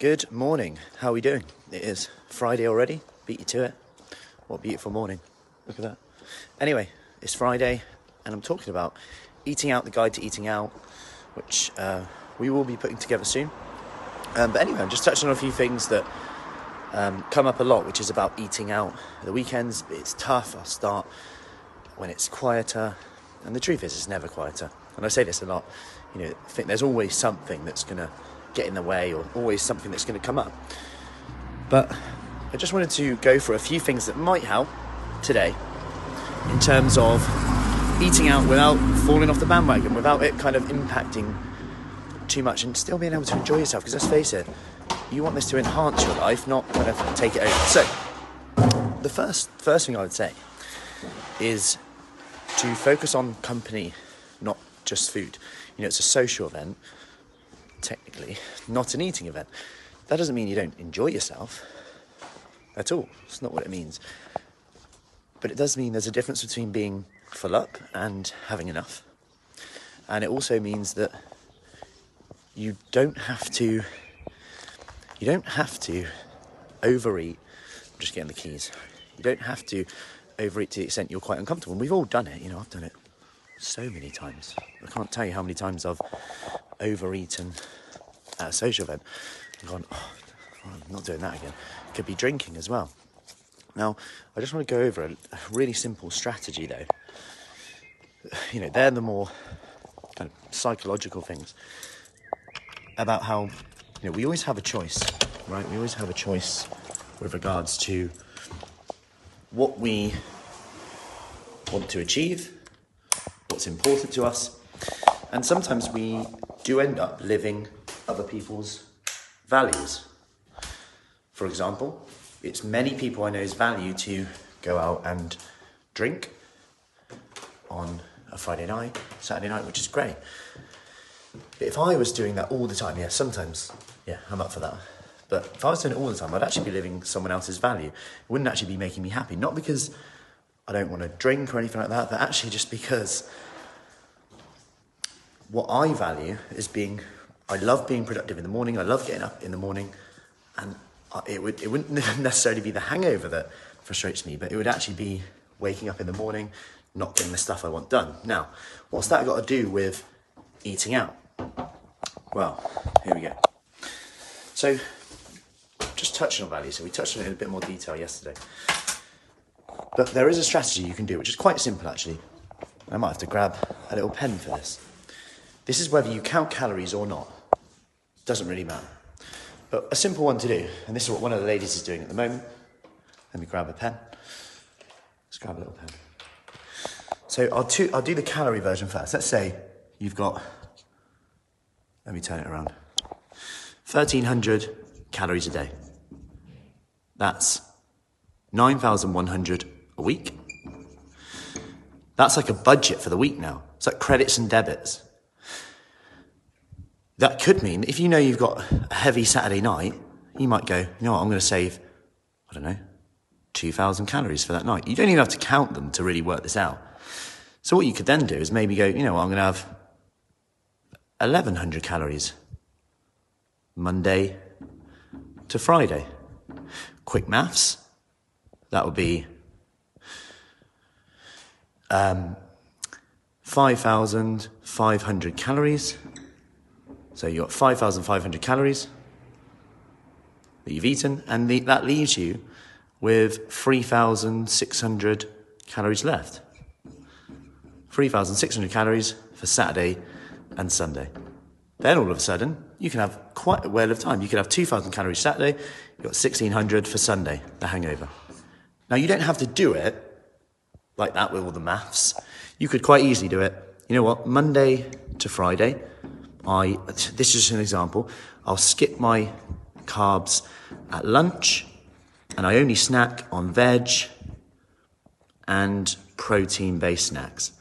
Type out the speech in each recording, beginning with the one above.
Good morning. How are we doing? It is Friday already. Beat you to it. What a beautiful morning. Look at that. Anyway, it's Friday, and I'm talking about eating out, the guide to eating out, which uh, we will be putting together soon. Um, but anyway, I'm just touching on a few things that um, come up a lot, which is about eating out. The weekends, it's tough. I'll start when it's quieter, and the truth is, it's never quieter. And I say this a lot. You know, I think there's always something that's going to get in the way, or always something that's going to come up. But I just wanted to go for a few things that might help today in terms of eating out without falling off the bandwagon, without it kind of impacting too much, and still being able to enjoy yourself. Because let's face it, you want this to enhance your life, not kind of take it over. So, the first first thing I would say is to focus on company, not just food. You know, it's a social event, technically, not an eating event. That doesn't mean you don't enjoy yourself at all. It's not what it means. But it does mean there's a difference between being full up and having enough. And it also means that you don't have to you don't have to overeat. I'm just getting the keys. You don't have to overeat to the extent you're quite uncomfortable. And we've all done it, you know, I've done it so many times. I can't tell you how many times I've overeaten at a social event and gone, oh, I'm not doing that again. Could be drinking as well. Now, I just want to go over a, a really simple strategy though. You know, they're the more kind of psychological things about how, you know, we always have a choice, right? We always have a choice with regards to what we want to achieve, what's important to us, and sometimes we do end up living other people's values. For example, it's many people I know's value to go out and drink on a Friday night, Saturday night, which is great. But if I was doing that all the time, yeah, sometimes, yeah, I'm up for that. But if I was doing it all the time, I'd actually be living someone else's value. It wouldn't actually be making me happy. Not because I don't want to drink or anything like that, but actually just because what I value is being, I love being productive in the morning, I love getting up in the morning, and it, would, it wouldn't necessarily be the hangover that frustrates me, but it would actually be waking up in the morning, not getting the stuff I want done. Now, what's that got to do with eating out? Well, here we go. So, just touching on value. So we touched on it in a bit more detail yesterday. But there is a strategy you can do, which is quite simple actually. I might have to grab a little pen for this. This is whether you count calories or not. Doesn't really matter. But a simple one to do, and this is what one of the ladies is doing at the moment. Let me grab a pen. Let's grab a little pen. So I'll, do, I'll do the calorie version first. Let's say you've got, let me turn it around, 1300 calories a day. That's 9,100 a week. That's like a budget for the week now. It's like credits and debits. That could mean if you know you've got a heavy Saturday night, you might go, you know what, I'm going to save, I don't know, 2,000 calories for that night. You don't even have to count them to really work this out. So what you could then do is maybe go, you know what, I'm going to have 1,100 calories Monday to Friday. Quick maths, that would be um, 5,500 calories. So you've got 5,500 calories that you've eaten, and the, that leaves you with 3,600 calories left. 3,600 calories for Saturday and Sunday. Then all of a sudden, you can have quite a whale of time. You could have 2,000 calories Saturday, you've got 1,600 for Sunday, the hangover. Now, you don't have to do it like that with all the maths. You could quite easily do it. You know what? Monday to Friday, I, this is an example, I'll skip my carbs at lunch and I only snack on veg and protein based snacks.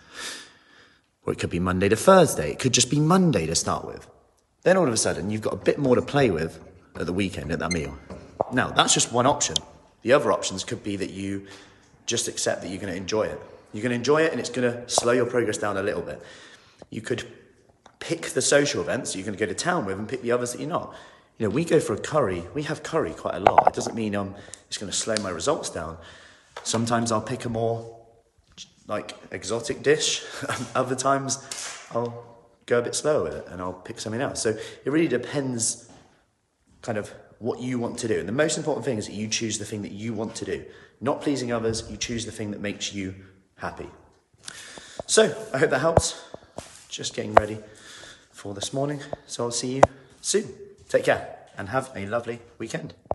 Or it could be Monday to Thursday. It could just be Monday to start with. Then all of a sudden, you've got a bit more to play with at the weekend at that meal. Now, that's just one option. The other options could be that you just accept that you're going to enjoy it. You're going to enjoy it and it's going to slow your progress down a little bit. You could pick the social events you're going to go to town with and pick the others that you're not. you know, we go for a curry. We have curry quite a lot. It doesn't mean um, it's going to slow my results down. Sometimes I'll pick a more like exotic dish. Other times I'll go a bit slower with it and I'll pick something else. So it really depends kind of what you want to do. And the most important thing is that you choose the thing that you want to do. Not pleasing others, you choose the thing that makes you happy. So I hope that helps. Just getting ready for this morning. So I'll see you soon. Take care and have a lovely weekend.